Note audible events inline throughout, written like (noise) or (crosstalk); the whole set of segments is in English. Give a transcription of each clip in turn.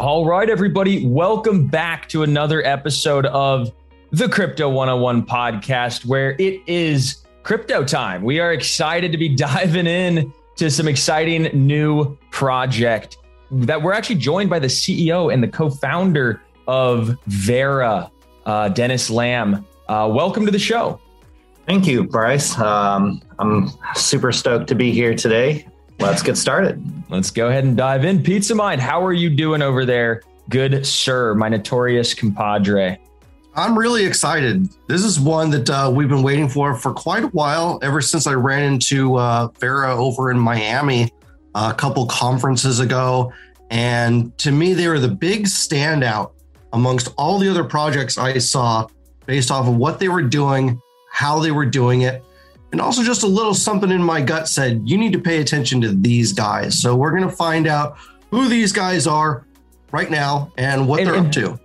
All right, everybody, welcome back to another episode of the Crypto 101 podcast, where it is crypto time. We are excited to be (laughs) diving in to some exciting new project that we're actually joined by the CEO and the co-founder of Vera, uh, Dennis Lamb. Uh, welcome to the show. Thank you, Bryce. Um, I'm super stoked to be here today. Let's get started. Let's go ahead and dive in. Pizza Mind, how are you doing over there? Good sir, my notorious compadre. I'm really excited. This is one that uh, we've been waiting for for quite a while, ever since I ran into uh, Vera over in Miami a couple conferences ago. And to me, they were the big standout amongst all the other projects I saw based off of what they were doing, how they were doing it, and also just a little something in my gut said, you need to pay attention to these guys. So we're going to find out who these guys are right now and what and, they're up to.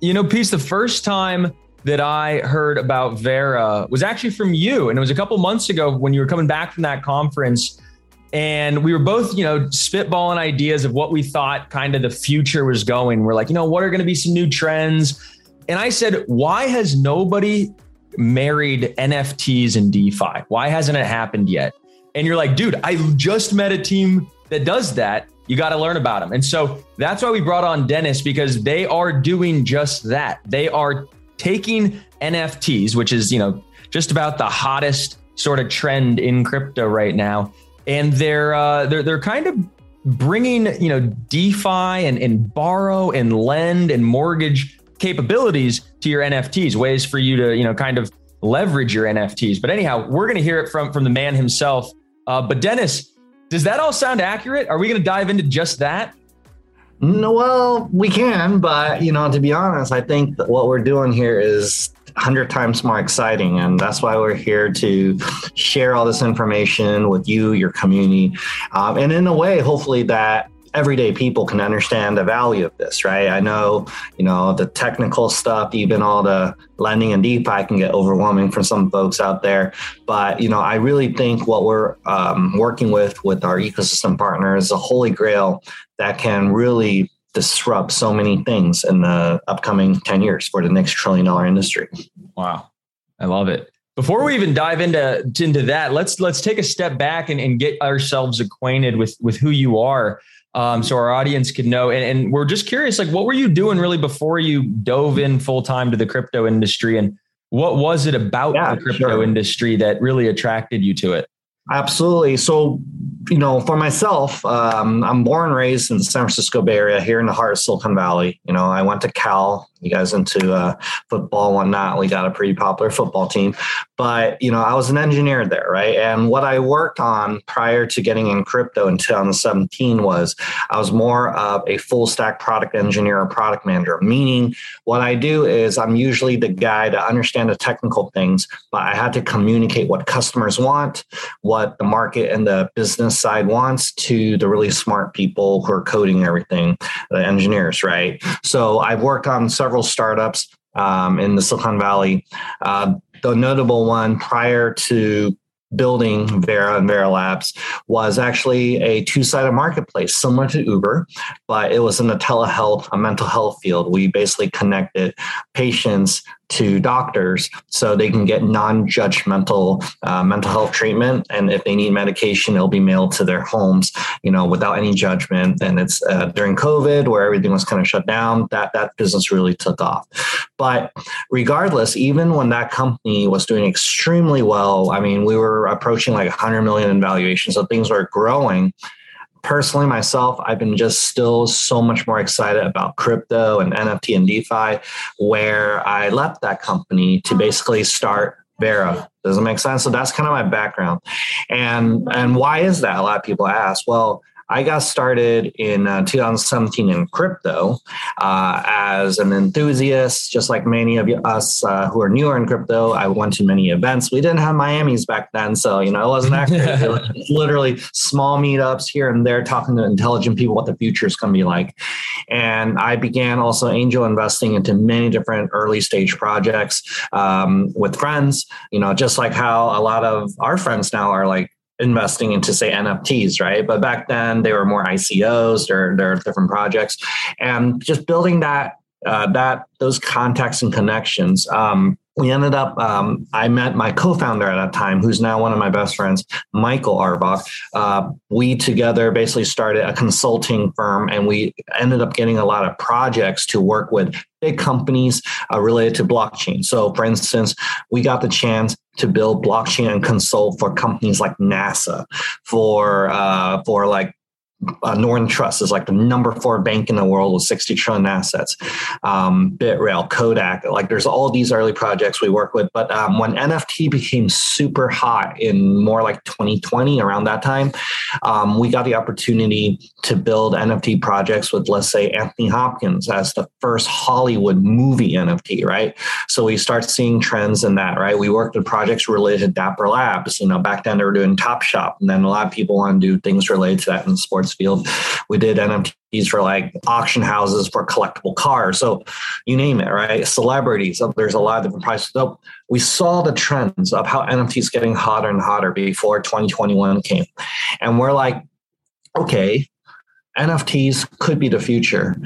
You know, Peace, the first time that I heard about Vera was actually from you. And it was a couple months ago when you were coming back from that conference. And we were both, you know, spitballing ideas of what we thought kind of the future was going. We're like, you know, what are going to be some new trends? And I said, why has nobody married NFTs and DeFi? Why hasn't it happened yet? And you're like, dude, I just met a team that does that. You got to learn about them. And so that's why we brought on Dennis because they are doing just that. They are taking NFTs, which is, you know, just about the hottest sort of trend in crypto right now. And they're uh, they're they're kind of bringing you know DeFi and, and borrow and lend and mortgage capabilities to your NFTs, ways for you to, you know, kind of leverage your NFTs. But anyhow, we're going to hear it from from the man himself. Uh, but Dennis, does that all sound accurate? Are we going to dive into just that? No, well, we can, but you know, to be honest, I think what we're doing here is 100 times more exciting. And that's why we're here to share all this information with you, your community. Um, and in a way, hopefully, that everyday people can understand the value of this, right? I know, you know, the technical stuff, even all the lending and DeFi can get overwhelming for some folks out there. But, you know, I really think what we're um, working with with our ecosystem partners is a holy grail that can really disrupt so many things in the upcoming 10 years for the next trillion dollar industry. Wow. I love it. Before we even dive into into that, let's let's take a step back and, and get ourselves acquainted with with who you are um, so our audience could know. And, and, we're just curious, like, what were you doing really before you dove in full time to the crypto industry, and what was it about yeah, the crypto sure. industry that really attracted you to it? Absolutely. So, you know, for myself, um, I'm born and raised in the San Francisco Bay Area, here in the heart of Silicon Valley. You know, I went to Cal. You guys into uh, football and whatnot. We got a pretty popular football team, but you know, I was an engineer there, right? And what I worked on prior to getting in crypto in 2017 was I was more of a full stack product engineer or product manager. Meaning, what I do is I'm usually the guy to understand the technical things, but I had to communicate what customers want, what the market and the business side wants to the really smart people who are coding everything, the engineers, right? So I've worked on several startups um, in the Silicon Valley. Uh, the notable one prior to building Vera and Vera Labs was actually a two-sided marketplace similar to Uber, but it was in the telehealth, a mental health field. We basically connected patients to doctors so they can get non-judgmental uh, mental health treatment. And if they need medication it'll be mailed to their homes you know without any judgment. And it's uh, during covid where everything was kind of shut down that that business really took off. But regardless even when that company was doing extremely well i mean we were approaching like 100 million in valuation so things were growing personally myself i've been just still so much more excited about crypto and nft and defi where i left that company to uh-huh. basically start vera. Does it make sense. So that's kind of my background. And and why is that? A lot of people ask. Well I got started in uh, 2017 in crypto uh, as an enthusiast, just like many of us uh, who are newer in crypto. I went to many events. We didn't have Miami's back then, so you know it wasn't active. was (laughs) literally small meetups here and there, talking to intelligent people what the future is going to be like. And I began also angel investing into many different early stage projects um, with friends. You know, just like how a lot of our friends now are like investing into say NFTs, right? But back then they were more ICOs, there there are different projects, and just building that uh, that those contacts and connections. Um, we ended up um, i met my co-founder at that time who's now one of my best friends michael arbach uh, we together basically started a consulting firm and we ended up getting a lot of projects to work with big companies uh, related to blockchain so for instance we got the chance to build blockchain and consult for companies like nasa for uh, for like uh, Northern Trust is like the number four bank in the world with 60 trillion assets. Um, BitRail, Kodak, like there's all these early projects we work with. But um, when NFT became super hot in more like 2020, around that time, um, we got the opportunity to build NFT projects with, let's say, Anthony Hopkins as the first Hollywood movie NFT, right? So we start seeing trends in that, right? We worked with projects related to Dapper Labs. You know, back then they were doing Top Shot, and then a lot of people want to do things related to that in sports field. We did NFTs for like auction houses for collectible cars. So you name it, right? Celebrities. There's a lot of different prices. So we saw the trends of how NFTs getting hotter and hotter before 2021 came. And we're like, okay, NFTs could be the future.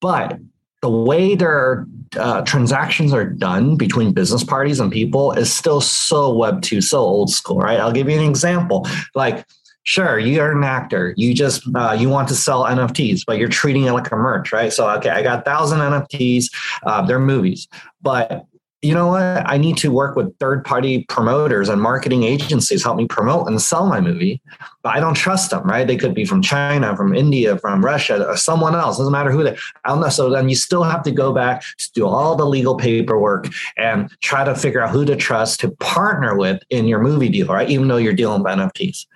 But the way their uh, transactions are done between business parties and people is still so web 2 so old school right i'll give you an example like sure you're an actor. You just uh, you want to sell nfts but you're treating it like a merch right? So okay i got thousand nfts uh, they're movies. But you know what? I need to work with third party promoters and marketing agencies help me promote and sell my movie but i don't trust them right? They could be from china from india from russia or someone else doesn't matter who they i don't know. So then you still have to go back to do all the legal paperwork and try to figure out who to trust to partner with in your movie deal right? Even though you're dealing with nfts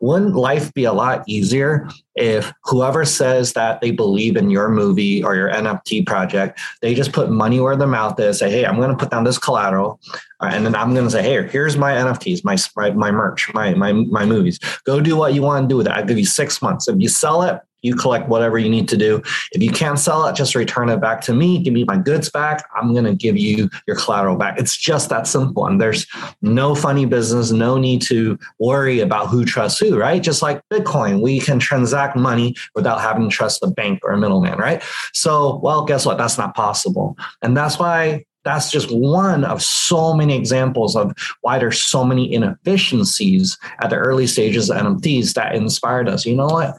wouldn't life be a lot easier if whoever says that they believe in your movie or your NFT project, they just put money where their mouth is, say, hey, I'm going to put down this collateral. And then I'm going to say, hey, here's my NFTs, my, my, my merch, my, my, my movies. Go do what you want to do with it. I'll give you six months. If you sell it, you collect whatever you need to do. If you can't sell it, just return it back to me. Give me my goods back. I'm going to give you your collateral back. It's just that simple. And there's no funny business, no need to worry about who trusts who, right? Just like Bitcoin, we can transact money without having to trust a bank or a middleman, right? So, well, guess what? That's not possible. And that's why that's just one of so many examples of why there's so many inefficiencies at the early stages of NFTs that inspired us. You know what?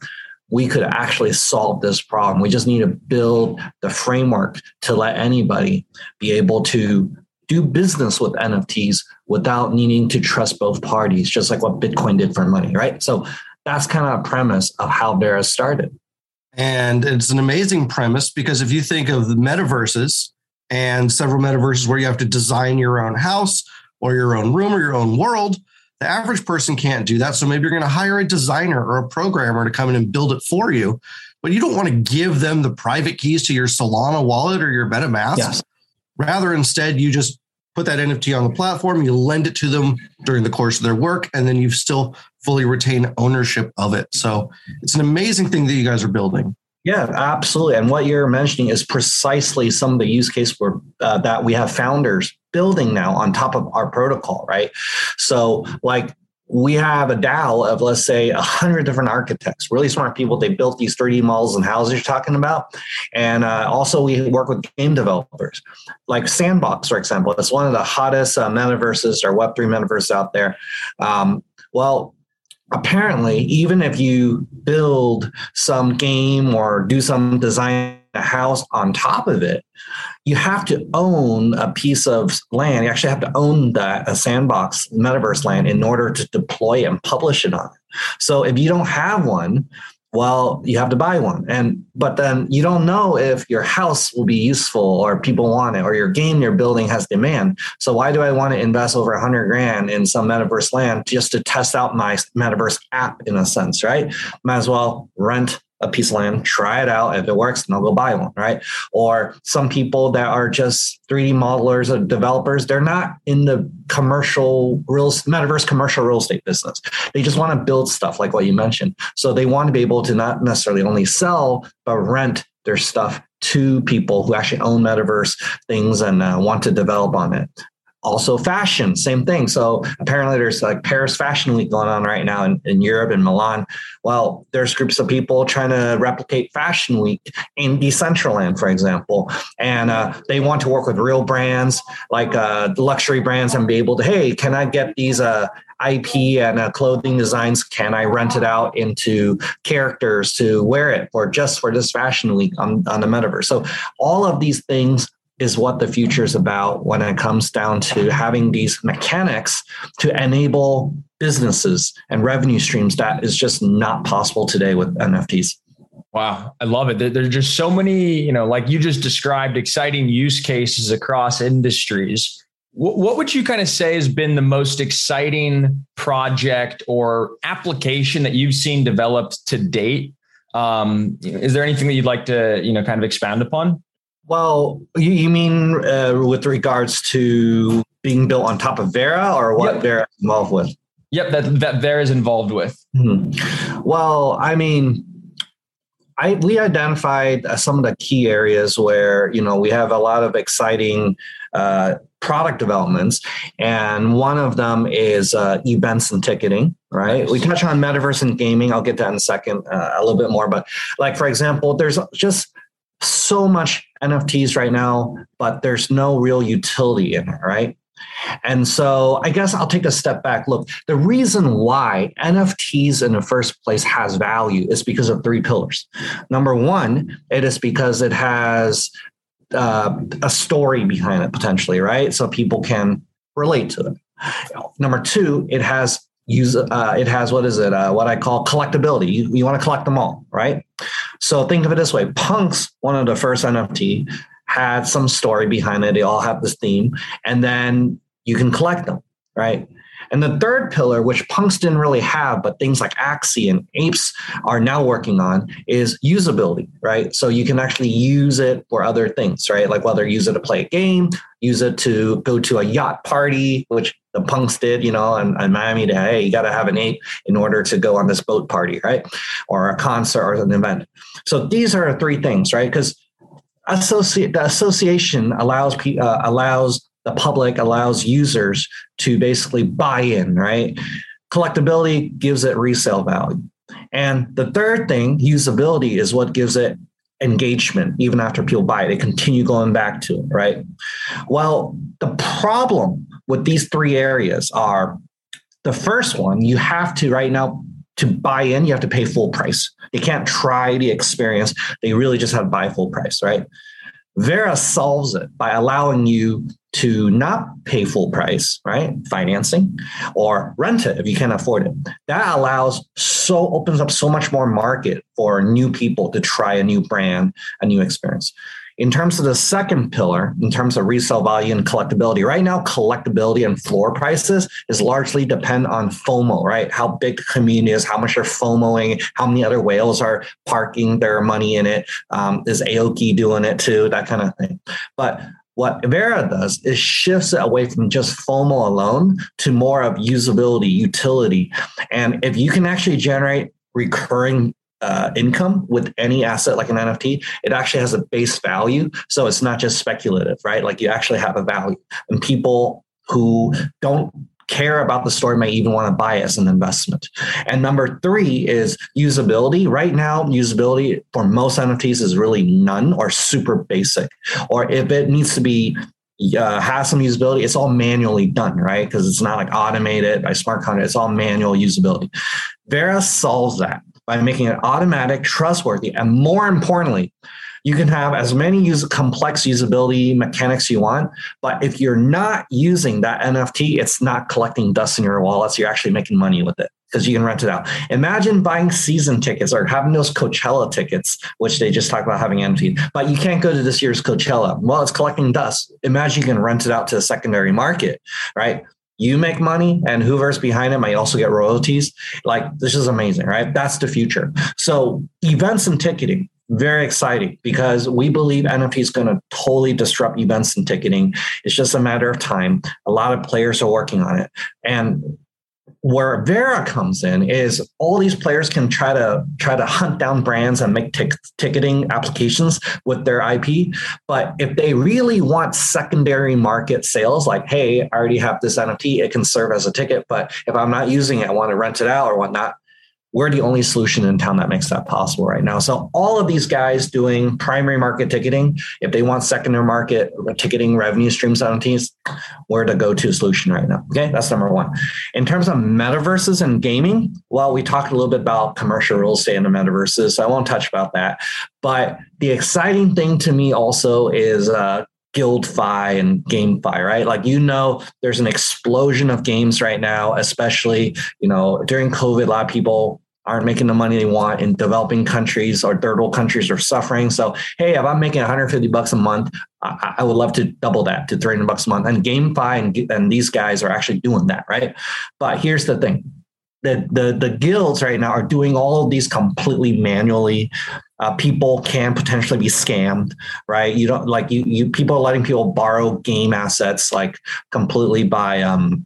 we could actually solve this problem. We just need to build the framework to let anybody be able to do business with NFTs without needing to trust both parties, just like what Bitcoin did for money, right? So that's kind of a premise of how Vera started. And it's an amazing premise because if you think of the metaverses and several metaverses where you have to design your own house or your own room or your own world, the average person can't do that. So maybe you're going to hire a designer or a programmer to come in and build it for you. But you don't want to give them the private keys to your Solana wallet or your MetaMask. Yes. Rather, instead, you just put that NFT on the platform, you lend it to them during the course of their work, and then you still fully retain ownership of it. So it's an amazing thing that you guys are building. Yeah, absolutely. And what you're mentioning is precisely some of the use case where uh, that we have founders building now on top of our protocol, right? So, like we have a DAO of let's say a hundred different architects, really smart people. They built these 3D models and houses you're talking about, and uh, also we work with game developers, like Sandbox, for example. It's one of the hottest uh, metaverses or Web three metaverses out there. Um, well, apparently, even if you build some game or do some design a house on top of it, you have to own a piece of land. You actually have to own that a sandbox metaverse land in order to deploy and publish it on. So if you don't have one, well, you have to buy one. And but then you don't know if your house will be useful or people want it or your game you're building has demand. So why do I want to invest over a hundred grand in some metaverse land just to test out my metaverse app in a sense, right? Might as well rent a piece of land, try it out. If it works, then I'll go buy one, right? Or some people that are just 3D modelers or developers, they're not in the commercial real metaverse commercial real estate business. They just want to build stuff like what you mentioned. So they want to be able to not necessarily only sell, but rent their stuff to people who actually own metaverse things and uh, want to develop on it. Also fashion, same thing. So apparently there's like Paris Fashion Week going on right now in, in Europe and Milan. Well, there's groups of people trying to replicate Fashion Week in Decentraland, for example. And uh, they want to work with real brands like uh, luxury brands and be able to, hey, can I get these uh, IP and uh, clothing designs? Can I rent it out into characters to wear it for just for this fashion week on, on the metaverse? So all of these things is what the future is about when it comes down to having these mechanics to enable businesses and revenue streams that is just not possible today with NFTs. Wow, I love it. There's just so many, you know, like you just described, exciting use cases across industries. What would you kind of say has been the most exciting project or application that you've seen developed to date? Um, is there anything that you'd like to, you know, kind of expand upon? Well, you, you mean uh, with regards to being built on top of Vera or what yep. Vera is involved with? Yep, that, that Vera is involved with. Hmm. Well, I mean, I, we identified uh, some of the key areas where you know we have a lot of exciting uh, product developments, and one of them is uh, events and ticketing. Right, we touch on metaverse and gaming. I'll get that in a second, uh, a little bit more. But like for example, there's just so much NFTs right now, but there's no real utility in it, right? And so I guess I'll take a step back. Look, the reason why NFTs in the first place has value is because of three pillars. Number one, it is because it has uh, a story behind it potentially, right? So people can relate to it. Number two, it has use uh, it has what is it uh, what i call collectability you, you want to collect them all right so think of it this way. Punks one of the first nft had some story behind it. They all have this theme and then you can collect them right and the third pillar, which punks didn't really have, but things like Axie and Apes are now working on, is usability, right? So you can actually use it for other things, right? Like whether you use it to play a game, use it to go to a yacht party, which the punks did, you know, in, in Miami to, hey, you got to have an ape in order to go on this boat party, right? Or a concert or an event. So these are three things, right? Because associate the association allows uh, allows the public allows users to basically buy in, right? Collectability gives it resale value. And the third thing, usability, is what gives it engagement even after people buy it. They continue going back to it, right? Well, the problem with these three areas are the first one, you have to right now to buy in, you have to pay full price. They can't try the experience. They really just have to buy full price, right? Vera solves it by allowing you to not pay full price, right? Financing or rent it if you can't afford it. That allows so opens up so much more market for new people to try a new brand, a new experience. In terms of the second pillar, in terms of resale value and collectability, right now, collectability and floor prices is largely depend on FOMO, right? How big the community is, how much they're FOMOing, how many other whales are parking their money in it. Um, is Aoki doing it too? That kind of thing. But what Vera does is shifts it away from just FOMO alone to more of usability, utility. And if you can actually generate recurring uh, income with any asset like an NFT, it actually has a base value. So it's not just speculative, right? Like you actually have a value. And people who don't care about the story may even want to buy it as an investment. And number three is usability. Right now, usability for most NFTs is really none or super basic. Or if it needs to be uh, has some usability, it's all manually done, right? Because it's not like automated by smart contract. It's all manual usability. Vera solves that by making it automatic, trustworthy, and more importantly, you can have as many use complex usability mechanics you want, but if you're not using that NFT, it's not collecting dust in your wallets. You're actually making money with it because you can rent it out. Imagine buying season tickets or having those Coachella tickets, which they just talked about having NFT, but you can't go to this year's Coachella. Well, it's collecting dust. Imagine you can rent it out to the secondary market, right? You make money and whoever's behind it might also get royalties. Like this is amazing, right? That's the future. So events and ticketing, very exciting because we believe NFT is going to totally disrupt events and ticketing. It's just a matter of time. A lot of players are working on it. And where Vera comes in is all these players can try to try to hunt down brands and make ticketing applications with their IP. But if they really want secondary market sales, like, hey, I already have this NFT, it can serve as a ticket, but if I'm not using it, I want to rent it out or whatnot, we're the only solution in town that makes that possible right now. So all of these guys doing primary market ticketing, if they want secondary market ticketing revenue streams on teams, we're the go-to solution right now. Okay, that's number one. In terms of metaverses and gaming, well, we talked a little bit about commercial real estate and the metaverses. So I won't touch about that. But the exciting thing to me also is uh, GuildFi and GameFi, right? Like you know, there's an explosion of games right now, especially you know during COVID. A lot of people aren't making the money they want in developing countries or third world countries are suffering. So, hey, if I'm making 150 bucks a month, I, I would love to double that to 300 bucks a month. And GameFi and, and these guys are actually doing that, right? But here's the thing. The, the, the guilds right now are doing all of these completely manually. Uh, people can potentially be scammed, right? You don't like you you people are letting people borrow game assets like completely by um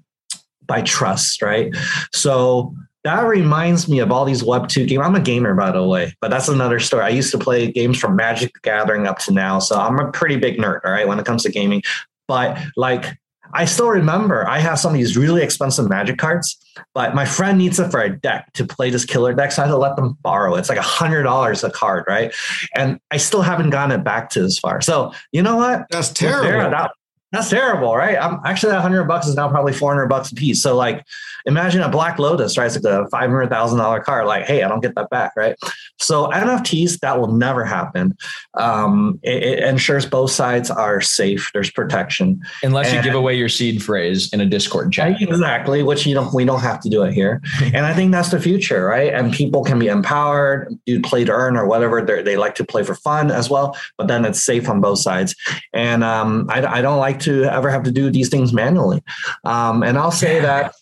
by trust, right? So that reminds me of all these Web 2 games. I'm a gamer, by the way, but that's another story. I used to play games from Magic Gathering up to now. So I'm a pretty big nerd, all right, when it comes to gaming. But like, I still remember I have some of these really expensive magic cards, but my friend needs it for a deck to play this killer deck. So I had to let them borrow. It. It's like a hundred dollars a card, right? And I still haven't gotten it back to this far. So you know what? That's terrible. That, that's terrible, right? I'm actually that hundred bucks is now probably four hundred bucks a piece. So like, imagine a Black Lotus, right? It's like a five hundred thousand dollar car. Like, hey, I don't get that back, right? So NFTs that will never happen. Um, it, it, ensures both sides are safe. There's protection, unless and, you give away your seed phrase in a Discord chat. Exactly, which you don't. We don't have to do it here. (laughs) and I think that's the future, right? And people can be empowered, do play to earn or whatever. They're, they like to play for fun as well, but then it's safe on both sides. And um, I, I don't like to ever have to do these things manually. Um, and I'll say that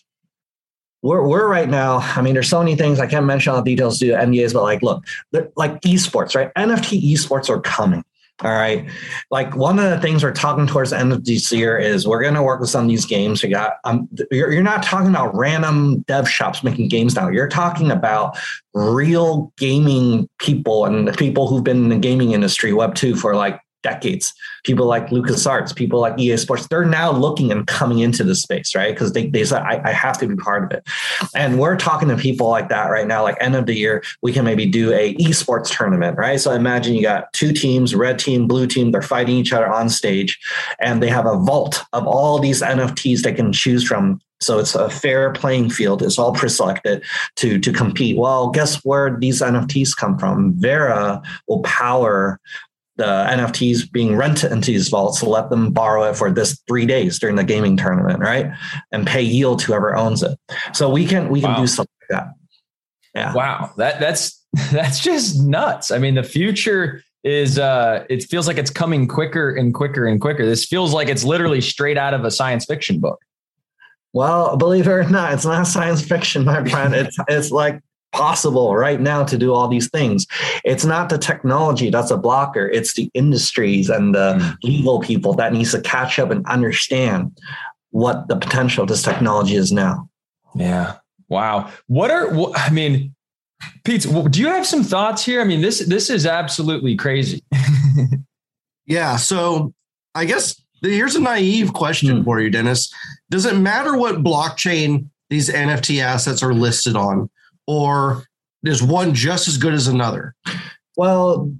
we're, we're right now, I mean, there's so many things I can't mention all the details to NDAs, but like, look, like esports, right? NFT esports are coming. All right. Like one of the things we're talking towards the end of this year is we're going to work with some of these games. We got, um, you're, you're not talking about random dev shops making games now. You're talking about real gaming people and people who've been in the gaming industry, Web 2 for like decades. People like LucasArts, people like EA Sports, they're now looking and coming into the space, right? Because they, they said, I, I, have to be part of it. And we're talking to people like that right now, like end of the year, we can maybe do a esports tournament, right? So imagine you got two teams, red team, blue team, they're fighting each other on stage, and they have a vault of all these NFTs they can choose from so it's a fair playing field. It's all pre-selected to to compete. Well, guess where these NFTs come from? Vera will power the NFTs being rented into these vaults to let them borrow it for this three days during the gaming tournament, right? And pay yield to whoever owns it. So we can we can wow. do something like that. Yeah. Wow. That that's (laughs) that's just nuts. I mean, the future is uh it feels like it's coming quicker and quicker and quicker. This feels like it's literally straight out of a science fiction book. Well, believe it or not, it's not science fiction, my friend. It's it's like possible right now to do all these things. It's not the technology that's a blocker, it's the industries and the mm. legal people that needs to catch up and understand what the potential of this technology is now. Yeah. Wow. What are I mean, Pete, do you have some thoughts here? I mean, this this is absolutely crazy. (laughs) yeah, so I guess here's a naive question mm. for you, Dennis. Does it matter what blockchain these NFT assets are listed on? Or is one just as good as another? Well,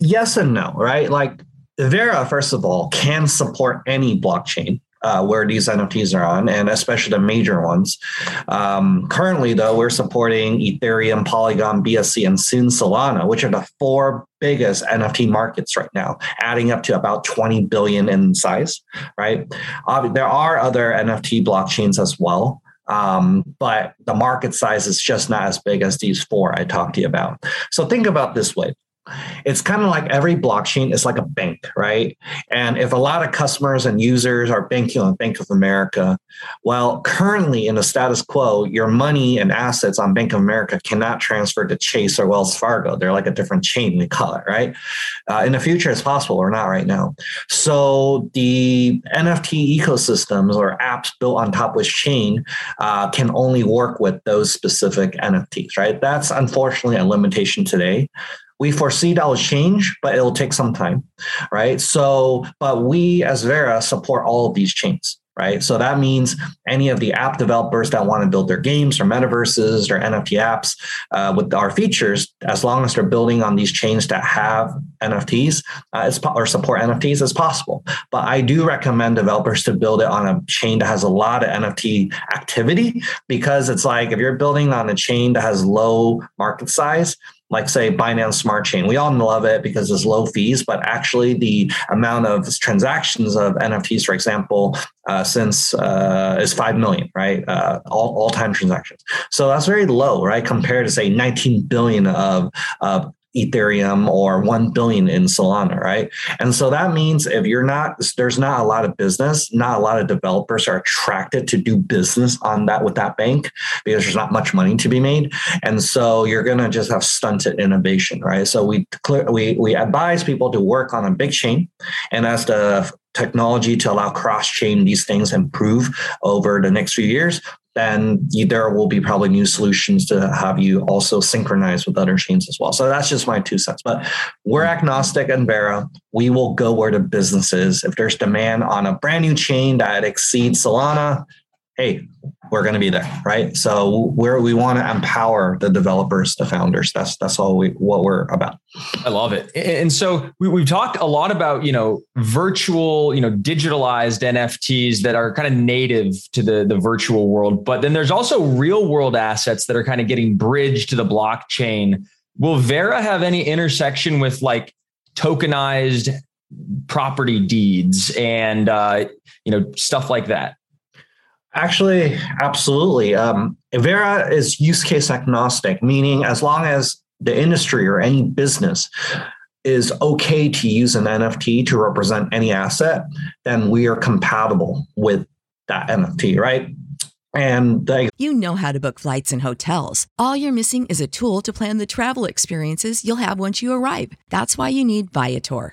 yes and no, right? Like Vera, first of all, can support any blockchain. Uh, where these NFTs are on, and especially the major ones. Um, currently, though, we're supporting Ethereum, Polygon, BSC, and soon Solana, which are the four biggest NFT markets right now, adding up to about 20 billion in size. Right? Uh, there are other NFT blockchains as well. Um, but the market size is just not as big as these four I talked to you about. So think about this way. It's kind of like every blockchain is like a bank, right? And if a lot of customers and users are banking on Bank of America, well, currently in the status quo, your money and assets on Bank of America cannot transfer to Chase or Wells Fargo. They're like a different chain, we call it, right? Uh, in the future, it's possible, or not right now. So the NFT ecosystems or apps built on top of chain uh, can only work with those specific NFTs, right? That's unfortunately a limitation today we foresee that will change, but it'll take some time, right? So, but we as Vera support all of these chains, right? So that means any of the app developers that want to build their games or metaverses or NFT apps uh, with our features, as long as they're building on these chains that have NFTs uh, it's, or support NFTs, as possible. But I do recommend developers to build it on a chain that has a lot of NFT activity because it's like if you're building on a chain that has low market size, like say Binance Smart Chain. We all love it because it's low fees, but actually the amount of transactions of NFTs, for example, uh, since uh, is five million, right? Uh, all all time transactions. So that's very low, right? Compared to say 19 billion of of Ethereum or 1 billion in Solana, right? And so that means if you're not, there's not a lot of business, not a lot of developers are attracted to do business on that with that bank because there's not much money to be made. And so you're going to just have stunted innovation, right? So we, we, we advise people to work on a big chain. And as the technology to allow cross chain these things improve over the next few years, then there will be probably new solutions to have you also synchronize with other chains as well. So that's just my two cents. But we're agnostic and Vera. We will go where the business is. If there's demand on a brand new chain that exceeds Solana, hey, we're going to be there, right? So where we want to empower the developers, the founders. That's that's all we what we're about. I love it. And so we, we've talked a lot about you know virtual, you know, digitalized NFTs that are kind of native to the the virtual world, but then there's also real world assets that are kind of getting bridged to the blockchain. Will Vera have any intersection with like tokenized property deeds and uh, you know stuff like that? Actually, absolutely. Um, Vera is use case agnostic, meaning as long as the industry or any business is okay to use an NFT to represent any asset, then we are compatible with that NFT, right? And they- you know how to book flights and hotels. All you're missing is a tool to plan the travel experiences you'll have once you arrive. That's why you need Viator.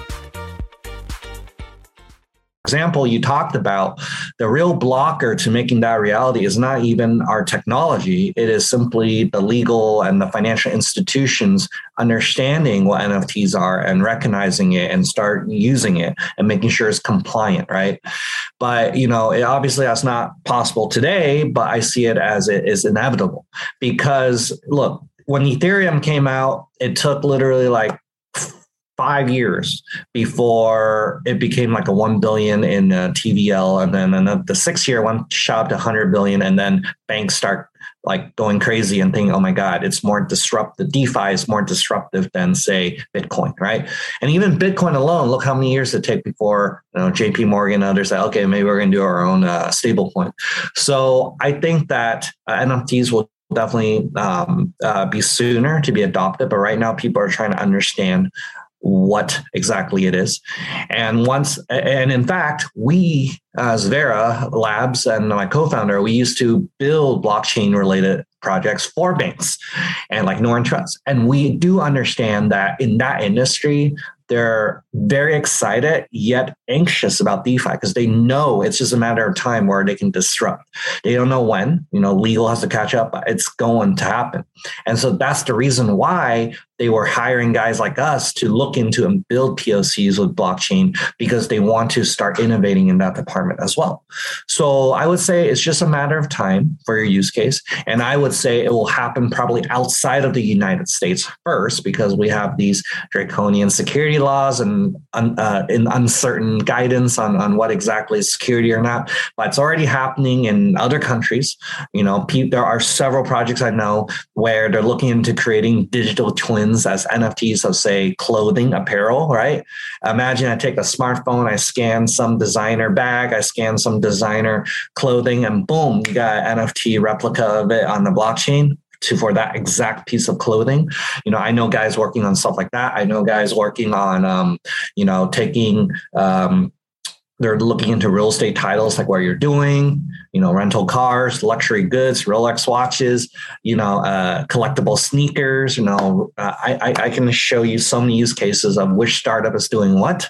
Example you talked about, the real blocker to making that reality is not even our technology. It is simply the legal and the financial institutions understanding what NFTs are and recognizing it and start using it and making sure it's compliant, right? But you know, it, obviously that's not possible today, but I see it as it is inevitable because look, when Ethereum came out, it took literally like five years before it became like a 1 billion in uh, tvl and then and the six year one shot to 100 billion and then banks start like going crazy and thinking oh my god it's more disruptive defi is more disruptive than say bitcoin right? And even bitcoin alone look how many years it take before you know jp morgan and others say okay maybe we're going to do our own uh, stable coin. So i think that uh, nfts will definitely um, uh, be sooner to be adopted but right now people are trying to understand what exactly it is. And once, and in fact, we uh, as Vera Labs and my co-founder, we used to build blockchain related projects for banks and like Northern Trust. And we do understand that in that industry, they're very excited yet anxious about DeFi because they know it's just a matter of time where they can disrupt. They don't know when, you know, legal has to catch up, it's going to happen. And so that's the reason why they were hiring guys like us to look into and build POCs with blockchain because they want to start innovating in that department as well. So I would say it's just a matter of time for your use case. And I would say it will happen probably outside of the United States first because we have these draconian security laws and uh, in uncertain guidance on, on what exactly is security or not. But it's already happening in other countries. You know, there are several projects I know where they're looking into creating digital twins as NFTs of say clothing, apparel, right? Imagine I take a smartphone, I scan some designer bag, I scan some designer clothing, and boom, you got an NFT replica of it on the blockchain to for that exact piece of clothing. You know, I know guys working on stuff like that. I know guys working on, um, you know, taking um, they're looking into real estate titles like where you're doing, you know, rental cars, luxury goods, Rolex watches, you know, uh, collectible sneakers. You know, uh, I, I can show you so many use cases of which startup is doing what.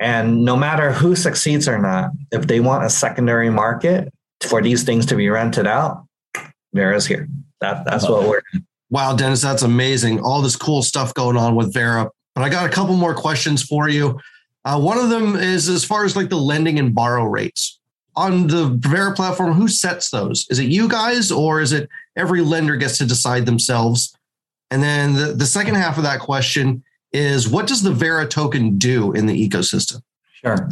And no matter who succeeds or not, if they want a secondary market for these things to be rented out, Vera's here. That, that's what we're. Wow, Dennis, that's amazing. All this cool stuff going on with Vera. But I got a couple more questions for you. Uh, one of them is as far as like the lending and borrow rates on the Vera platform. Who sets those? Is it you guys, or is it every lender gets to decide themselves? And then the, the second half of that question is what does the Vera token do in the ecosystem? Sure.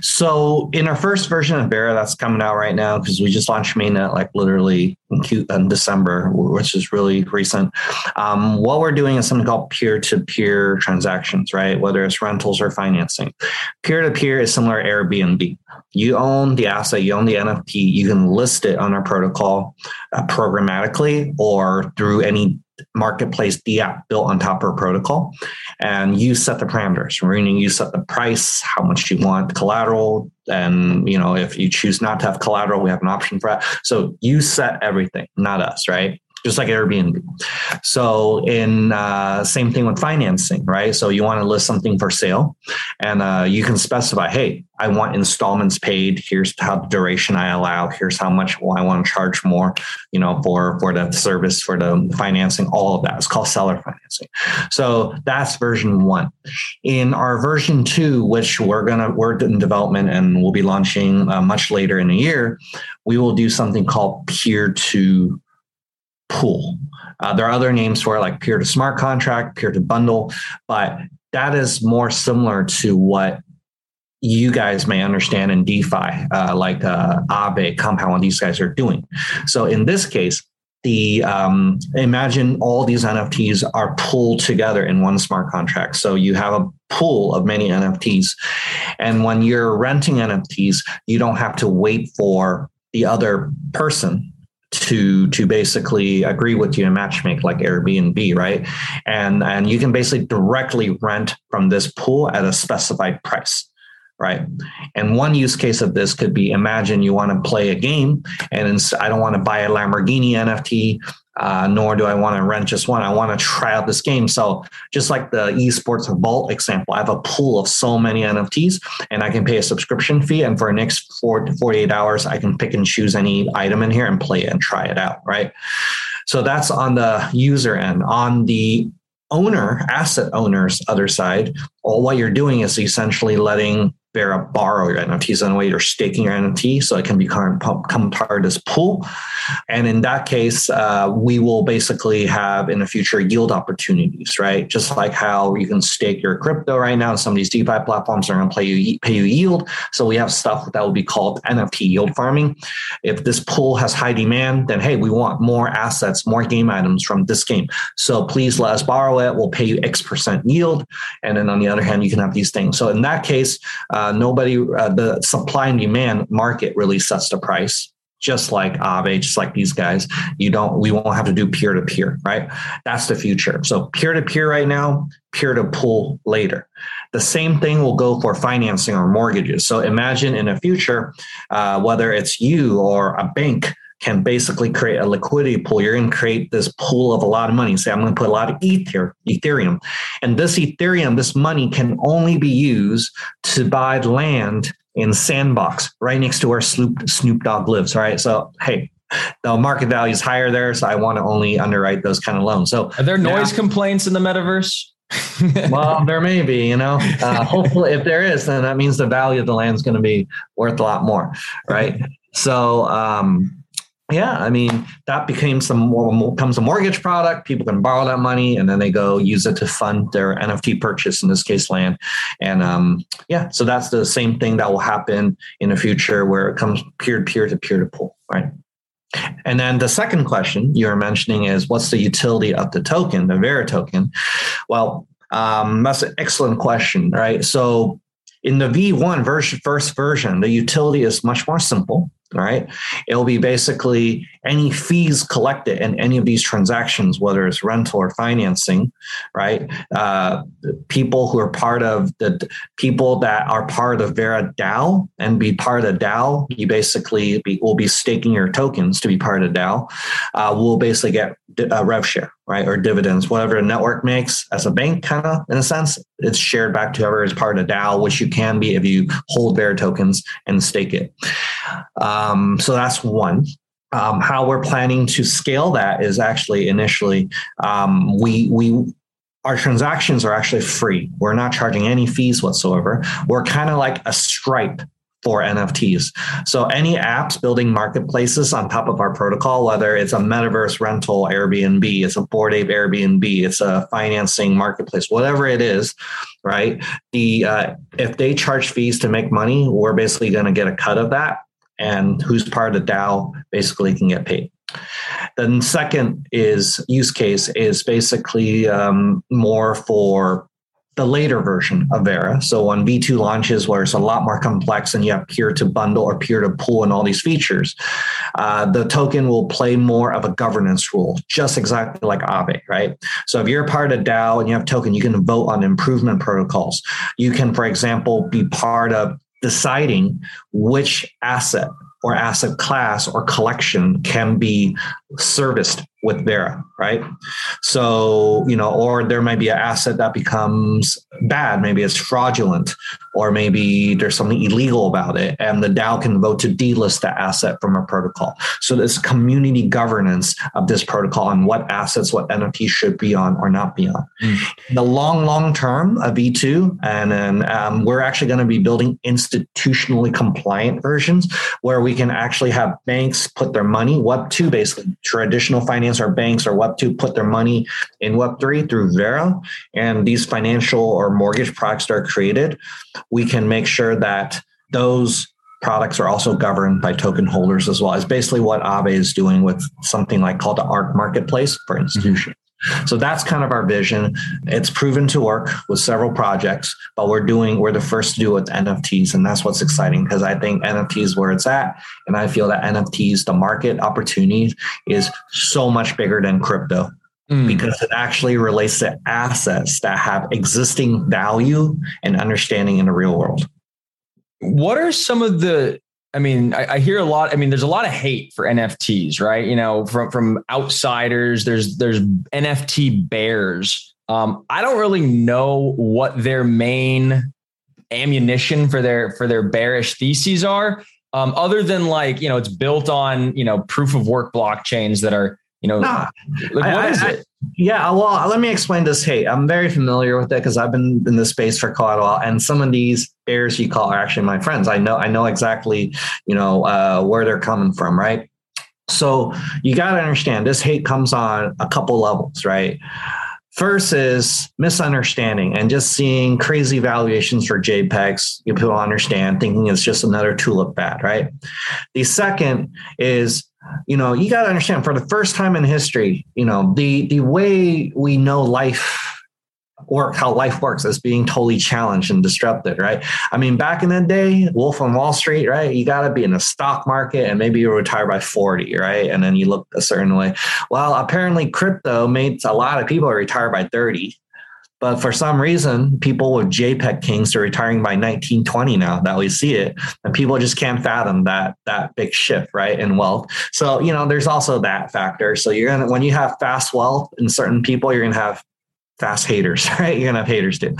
So in our first version of Vera that's coming out right now, because we just launched mainnet like literally in, Q, in December, which is really recent. Um, what we're doing is something called peer-to-peer transactions, right? Whether it's rentals or financing. Peer-to-peer is similar to Airbnb. You own the asset, you own the NFT, you can list it on our protocol uh, programmatically or through any marketplace DApp built on top of a protocol. And you set the parameters, meaning you set the price, how much you want collateral. And, you know, if you choose not to have collateral, we have an option for that. So you set everything, not us, right? Just like Airbnb. So, in uh, same thing with financing, right? So, you want to list something for sale, and uh, you can specify, hey, I want installments paid. Here's how the duration I allow. Here's how much I want to charge more, you know, for for the service, for the financing. All of that. It's called seller financing. So that's version one. In our version two, which we're gonna we're in development and we'll be launching uh, much later in the year, we will do something called peer to pool. Uh, there are other names for it, like peer to smart contract, peer to bundle, but that is more similar to what you guys may understand in DeFi, uh, like uh, Aave, Compound, these guys are doing. So in this case, the um, imagine all these NFTs are pulled together in one smart contract. So you have a pool of many NFTs, and when you're renting NFTs, you don't have to wait for the other person to to basically agree with you and matchmake like Airbnb, right? And and you can basically directly rent from this pool at a specified price. Right. And one use case of this could be imagine you want to play a game and I don't want to buy a Lamborghini NFT. Uh, nor do I want to rent just one. I want to try out this game. So just like the esports vault example, I have a pool of so many NFTs and I can pay a subscription fee. And for the next four to 48 hours, I can pick and choose any item in here and play it and try it out. Right. So that's on the user end. On the owner, asset owner's other side, all what you're doing is essentially letting Borrow your NFTs in a way you're staking your NFT so it can become, become part of this pool. And in that case, uh, we will basically have in the future yield opportunities, right? Just like how you can stake your crypto right now. Some of these DeFi platforms are going to pay you pay you yield. So we have stuff that will be called NFT yield farming. If this pool has high demand, then hey, we want more assets, more game items from this game. So please let us borrow it. We'll pay you X percent yield. And then on the other hand, you can have these things. So in that case, uh, nobody, uh, the supply and demand market really sets the price. Just like Aave, just like these guys, you don't. We won't have to do peer to peer, right? That's the future. So peer to peer right now, peer to pool later. The same thing will go for financing or mortgages. So imagine in the future, uh, whether it's you or a bank can basically create a liquidity pool. You're going to create this pool of a lot of money. Say, I'm going to put a lot of ether, Ethereum. And this Ethereum, this money can only be used to buy land in Sandbox, right next to where Snoop, Snoop Dogg lives. Right. So, hey, the market value is higher there. So I want to only underwrite those kind of loans. So, are there noise now, complaints in the metaverse? (laughs) well, there may be, you know. Uh, (laughs) hopefully, if there is, then that means the value of the land is going to be worth a lot more, right? So, um, yeah, I mean that became some more becomes a mortgage product. People can borrow that money and then they go use it to fund their NFT purchase, in this case, land. And um, yeah, so that's the same thing that will happen in the future where it comes peer to peer to peer to pool, right? And then the second question you were mentioning is what's the utility of the token, the Vera token? Well, um, that's an excellent question, right? So in the V1 version, first version, the utility is much more simple right? It'll be basically any fees collected in any of these transactions, whether it's rental or financing, right? Uh, people who are part of the people that are part of Vera DAO and be part of DAO, you basically be, will be staking your tokens to be part of DAO. Uh, will basically get a rev share, right, or dividends, whatever a network makes as a bank, kind of in a sense, it's shared back to whoever is part of DAO, which you can be if you hold Vera tokens and stake it. Um, so that's one. Um, how we're planning to scale that is actually initially um, we we our transactions are actually free. We're not charging any fees whatsoever. We're kind of like a Stripe for NFTs. So any apps building marketplaces on top of our protocol, whether it's a metaverse rental Airbnb, it's a Bored Ape Airbnb, it's a financing marketplace, whatever it is, right? The uh, if they charge fees to make money, we're basically going to get a cut of that, and who's part of the DAO basically can get paid. Then second is use case is basically um, more for the later version of Vera. So on V2 launches, where it's a lot more complex and you have peer to bundle or peer to pool and all these features, uh, the token will play more of a governance role, just exactly like Aave, right? So if you're part of DAO and you have token, you can vote on improvement protocols. You can, for example, be part of deciding which asset or asset class or collection can be serviced with Vera, right? So, you know, or there might be an asset that becomes bad, maybe it's fraudulent, or maybe there's something illegal about it, and the DAO can vote to delist the asset from a protocol. So there's community governance of this protocol and what assets, what NFT should be on or not be on. Mm. The long, long term of V2, and then um, we're actually going to be building institutionally compliant versions where we can actually have banks put their money, Web2 basically, traditional finance or banks or Web2 put their money in Web3 through Vera. And these financial or mortgage products are created, we can make sure that those products are also governed by token holders as well. It's basically what Aave is doing with something like called the Arc Marketplace for institutions. So that's kind of our vision. It's proven to work with several projects, but we're doing, we're the first to do it with NFTs. And that's what's exciting because I think NFTs where it's at. And I feel that NFTs, the market opportunity is so much bigger than crypto. Mm. Because it actually relates to assets that have existing value and understanding in the real world. What are some of the I mean, I, I, hear a lot. I mean, there's a lot of hate for NFTs, right? You know, from from outsiders. There's there's NFT bears. Um, I don't really know what their main ammunition for their for their bearish theses are, um, other than like you know it's built on you know proof of work blockchains that are you know nah, like, what I, is I, it? Yeah, well, let me explain this. Hey, I'm very familiar with it because I've been in this space for quite a while, and some of these bears you call are actually my friends. I know, I know exactly, you know, uh, where they're coming from, right? So you got to understand this hate comes on a couple levels, right? First is misunderstanding and just seeing crazy valuations for JPEGs. You people understand, thinking it's just another tulip bat, right? The second is you know you got to understand for the first time in history you know the the way we know life work how life works is being totally challenged and disrupted right? I mean back in the day wolf on wall street right? You got to be in the stock market and maybe you retire by 40 right? And then you look a certain way. Well apparently crypto made a lot of people retire by 30 but for some reason, people with JPEG kings are retiring by 1920 now that we see it. And people just can't fathom that that big shift, right? In wealth. So, you know, there's also that factor. So you're gonna when you have fast wealth in certain people, you're gonna have fast haters, (laughs) right? You're gonna have haters too.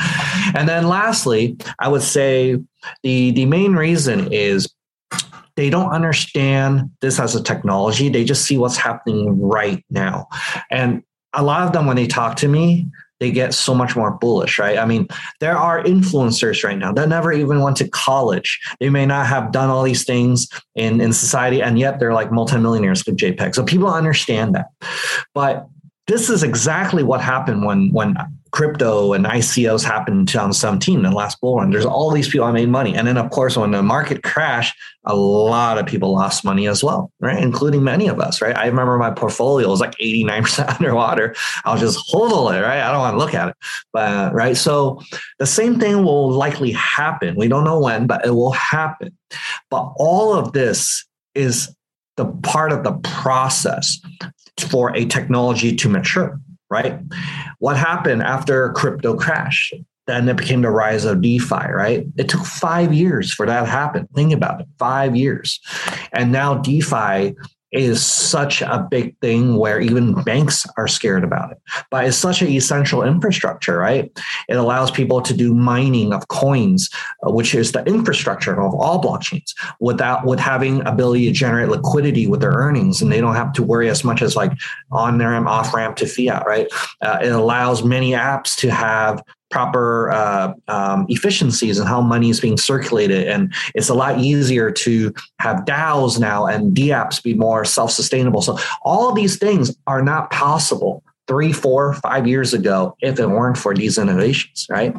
And then lastly, I would say the the main reason is they don't understand this as a technology. They just see what's happening right now. And a lot of them, when they talk to me, they get so much more bullish, right? I mean, there are influencers right now that never even went to college. They may not have done all these things in, in society, and yet they're like multimillionaires with JPEG. So people understand that. But this is exactly what happened when when crypto and ICOs happened in 2017 the last bull run. There's all these people that made money. And then of course, when the market crashed, a lot of people lost money as well, right? Including many of us, right? I remember my portfolio was like 89% (laughs) underwater. I was just hold it, right? I don't want to look at it. But right. So the same thing will likely happen. We don't know when, but it will happen. But all of this is the part of the process for a technology to mature right? What happened after crypto crash? Then it became the rise of DeFi, right? It took five years for that to happen. Think about it, five years. And now DeFi is such a big thing where even banks are scared about it. But it's such an essential infrastructure, right? It allows people to do mining of coins, uh, which is the infrastructure of all blockchains, without with having ability to generate liquidity with their earnings, and they don't have to worry as much as like on ramp, off ramp to fiat, right? Uh, it allows many apps to have proper uh, um, efficiencies and how money is being circulated. And it's a lot easier to have DAOs now and DApps be more self sustainable. So, all these things are not possible three, four, five years ago if it weren't for these innovations, right?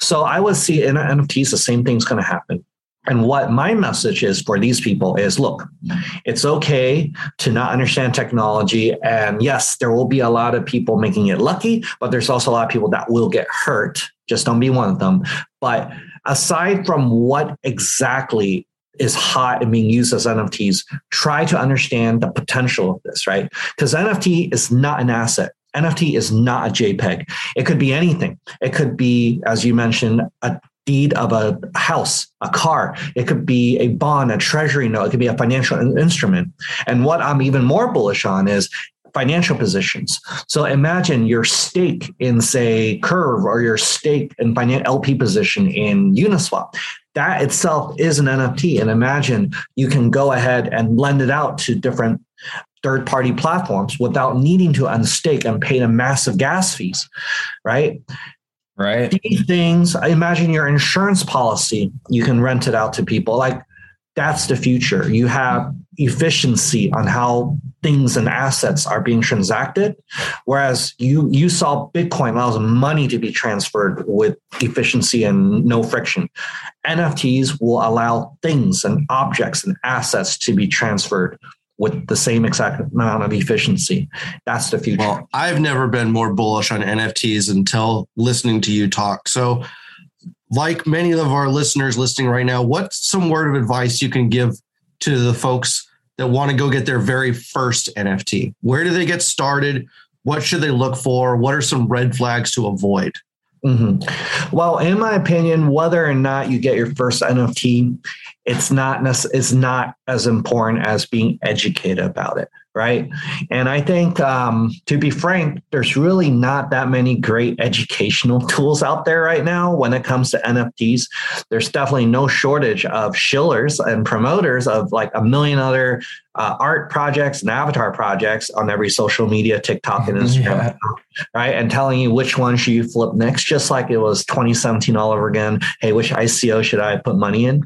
So, I would see in NFTs, the same thing's going to happen. And what my message is for these people is look, it's okay to not understand technology. And yes, there will be a lot of people making it lucky, but there's also a lot of people that will get hurt. Just don't be one of them. But aside from what exactly is hot and being used as NFTs, try to understand the potential of this, right? Because NFT is not an asset. NFT is not a JPEG. It could be anything. It could be, as you mentioned, a deed of a house, a car. It could be a bond, a treasury note. It could be a financial instrument. And what I'm even more bullish on is financial positions. So imagine your stake in, say, Curve or your stake in LP position in Uniswap. That itself is an NFT. And imagine you can go ahead and lend it out to different third party platforms without needing to unstake and pay the massive gas fees, right? Right. These things, imagine your insurance policy, you can rent it out to people. Like that's the future. You have efficiency on how things and assets are being transacted. Whereas you you saw Bitcoin allows money to be transferred with efficiency and no friction. NFTs will allow things and objects and assets to be transferred with the same exact amount of efficiency. That's the future. Well, I've never been more bullish on NFTs until listening to you talk. So, like many of our listeners listening right now, what's some word of advice you can give to the folks that want to go get their very first NFT? Where do they get started? What should they look for? What are some red flags to avoid? Mm-hmm. Well, in my opinion, whether or not you get your first NFT, it's not it's not as important as being educated about it right? And i think um, to be frank there's really not that many great educational (laughs) tools out there right now when it comes to nfts there's definitely no shortage of shillers and promoters of like a million other uh, art projects and avatar projects on every social media tiktok and instagram yeah. right? And telling you which one should you flip next just like it was 2017 all over again. Hey which ico should i put money in?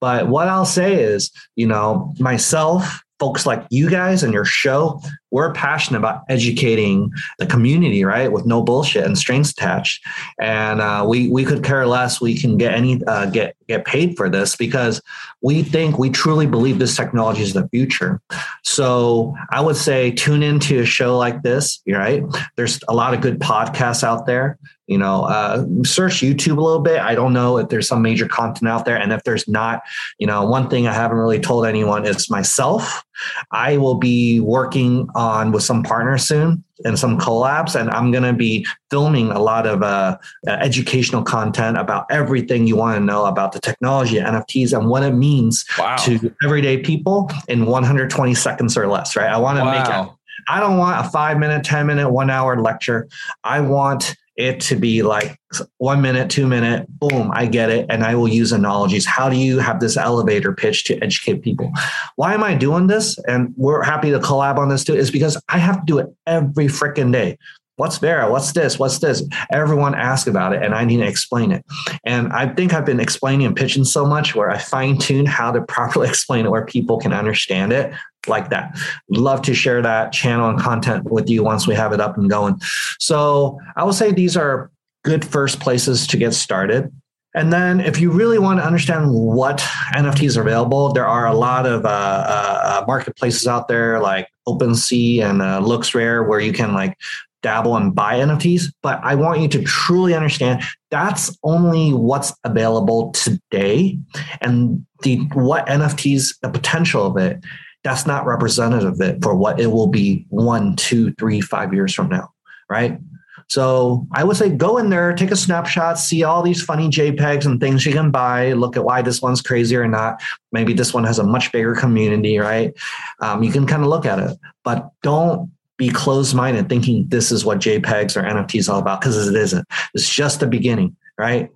But what i'll say is you know myself folks like you guys and your show, we're passionate about educating the community, right? With no bullshit and strings attached. And uh, we we could care less. We can get any uh, get get paid for this because we think we truly believe this technology is the future. So I would say tune into a show like this, right? There's a lot of good podcasts out there you know uh, search youtube a little bit i don't know if there's some major content out there and if there's not you know one thing i haven't really told anyone is myself i will be working on with some partners soon and some collabs and i'm going to be filming a lot of uh, educational content about everything you want to know about the technology nfts and what it means wow. to everyday people in 120 seconds or less right i want to wow. make it I don't want a five minute, 10 minute, one hour lecture. I want it to be like one minute, two minute, boom, I get it. And I will use analogies. How do you have this elevator pitch to educate people? Why am I doing this? And we're happy to collab on this too, is because I have to do it every freaking day. What's Vera? What's this? What's this? Everyone asks about it and I need to explain it. And I think I've been explaining and pitching so much where I fine tune how to (laughs) properly explain it where people can understand it like that. Love to share that channel and content with you once we have it up and going. So I would say these are good first places to get started. And then, if you really want to understand what NFTs are available, there are a lot of uh, uh, marketplaces out there like OpenSea and uh, LooksRare where you can like dabble and buy NFTs. But I want you to truly understand that's only what's available today, and the what NFTs, the potential of it that's not representative of it for what it will be one, two, three, five years from now, right? So I would say go in there, take a snapshot, see all these funny JPEGs and things you can buy, look at why this one's crazy or not. Maybe this one has a much bigger community, right? Um, you can kind of look at it, but don't be closed minded thinking this is what JPEGs or NFTs all about because it isn't. It's just the beginning, right?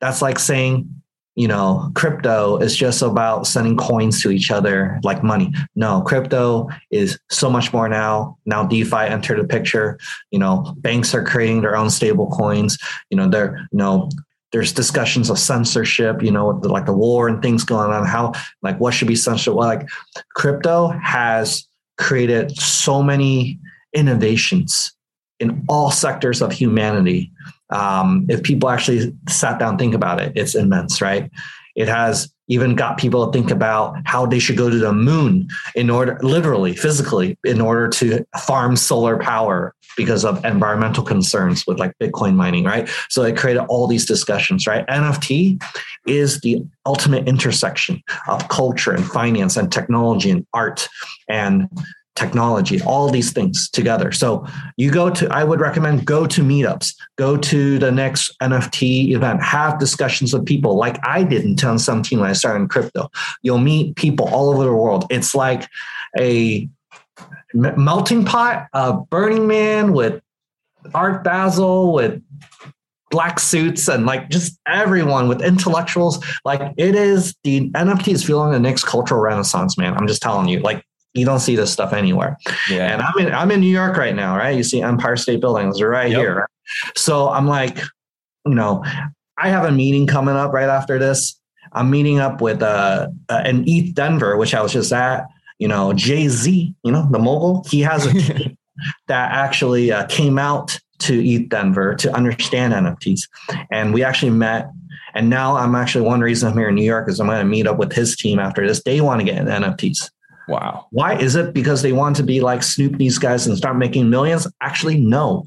That's like saying you know, crypto is just about sending coins to each other like money. No, crypto is so much more now. Now DeFi entered the picture. You know, banks are creating their own stable coins. You know, they're, you know, there's discussions of censorship, you know, like the war and things going on. How, like, what should be censored? Well, like, crypto has created so many innovations in all sectors of humanity um, if people actually sat down think about it, it's immense, right? It has even got people to think about how they should go to the moon in order, literally, physically, in order to farm solar power because of environmental concerns with like Bitcoin mining, right? So it created all these discussions, right? NFT is the ultimate intersection of culture and finance and technology and art and technology, all these things together. So you go to, I would recommend go to meetups, go to the next NFT event, have discussions with people like I did in 2017 when I started in crypto. You'll meet people all over the world. It's like a melting pot of Burning Man with Art Basel, with black suits and like just everyone with intellectuals. Like it is the NFT is feeling the next cultural renaissance, man. I'm just telling you. Like you don't see this stuff anywhere. Yeah. And I'm in I'm in New York right now, right? You see Empire State Buildings right yep. here. So I'm like, you know, I have a meeting coming up right after this. I'm meeting up with uh, uh an ETH Denver, which I was just at. You know, Jay Z, you know, the mogul. He has a (laughs) team that actually uh, came out to ETH Denver to understand NFTs, and we actually met. And now I'm actually one reason I'm here in New York is I'm going to meet up with his team after this. They want to get NFTs. Wow. Why is it because they want to be like Snoop these guys and start making millions? Actually, no.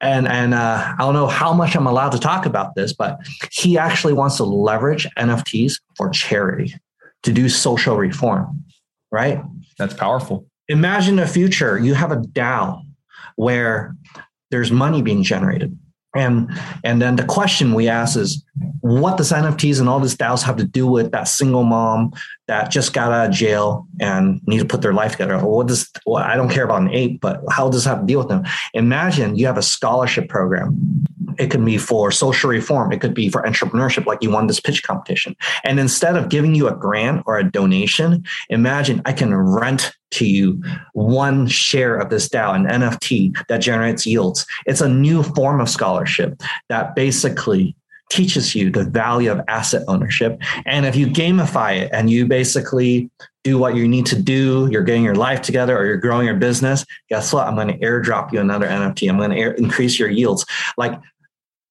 And and uh, I don't know how much I'm allowed to talk about this, but he actually wants to leverage NFTs for charity to do social reform. Right. That's powerful. Imagine a future you have a DAO where there's money being generated And and then the question we ask is, what does NFTs and all this DAOs have to do with that single mom that just got out of jail and need to put their life together? What does well, I don't care about an ape, but how does that have to deal with them? Imagine you have a scholarship program. It could be for social reform. It could be for entrepreneurship, like you won this pitch competition. And instead of giving you a grant or a donation, imagine I can rent to you one share of this DAO, an NFT that generates yields. It's a new form of scholarship that basically teaches you the value of asset ownership. And if you gamify it and you basically do what you need to do, you're getting your life together or you're growing your business, guess what? I'm going to airdrop you another NFT. I'm going to air- increase your yields. Like,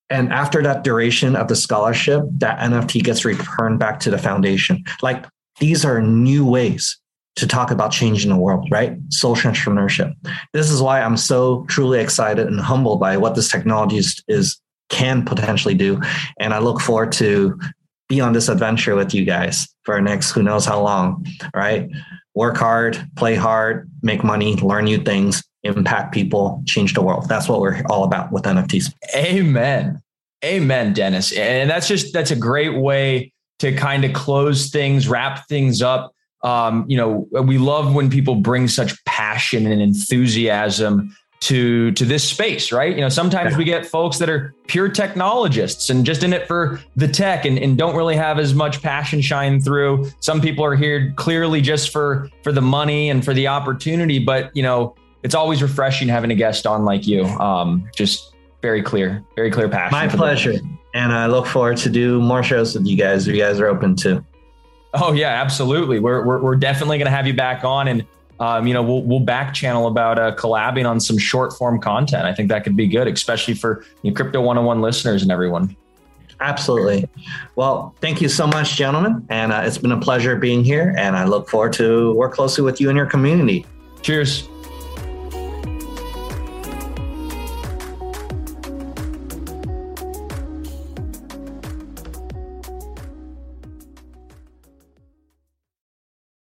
and after that duration of the scholarship, that NFT gets returned back to the foundation. Like, these are new ways to talk about changing the world, right? Social entrepreneurship. This is why I'm so truly excited and humbled by what this technology is, is can potentially do. And I look forward to be on this adventure with you guys for next who knows how long, right? Work hard, play hard, make money, learn new things, impact people, change the world. That's what we're all about with NFTs. Amen. Amen, Dennis. And that's just that's a great way to kind of close things, wrap things up um, you know, we love when people bring such passion and enthusiasm to to this space, right? You know, sometimes yeah. we get folks that are pure technologists and just in it for the tech and, and don't really have as much passion shine through. Some people are here clearly just for for the money and for the opportunity, but you know, it's always refreshing having a guest on like you. Um, just very clear, very clear passion. My pleasure. And I look forward to do more shows with you guys if you guys are open to. Oh yeah, absolutely. We're we're, we're definitely going to have you back on, and um, you know we'll we'll back channel about uh, collabing on some short form content. I think that could be good, especially for you know, crypto one on one listeners and everyone. Absolutely. Well, thank you so much, gentlemen, and uh, it's been a pleasure being here. And I look forward to work closely with you and your community. Cheers.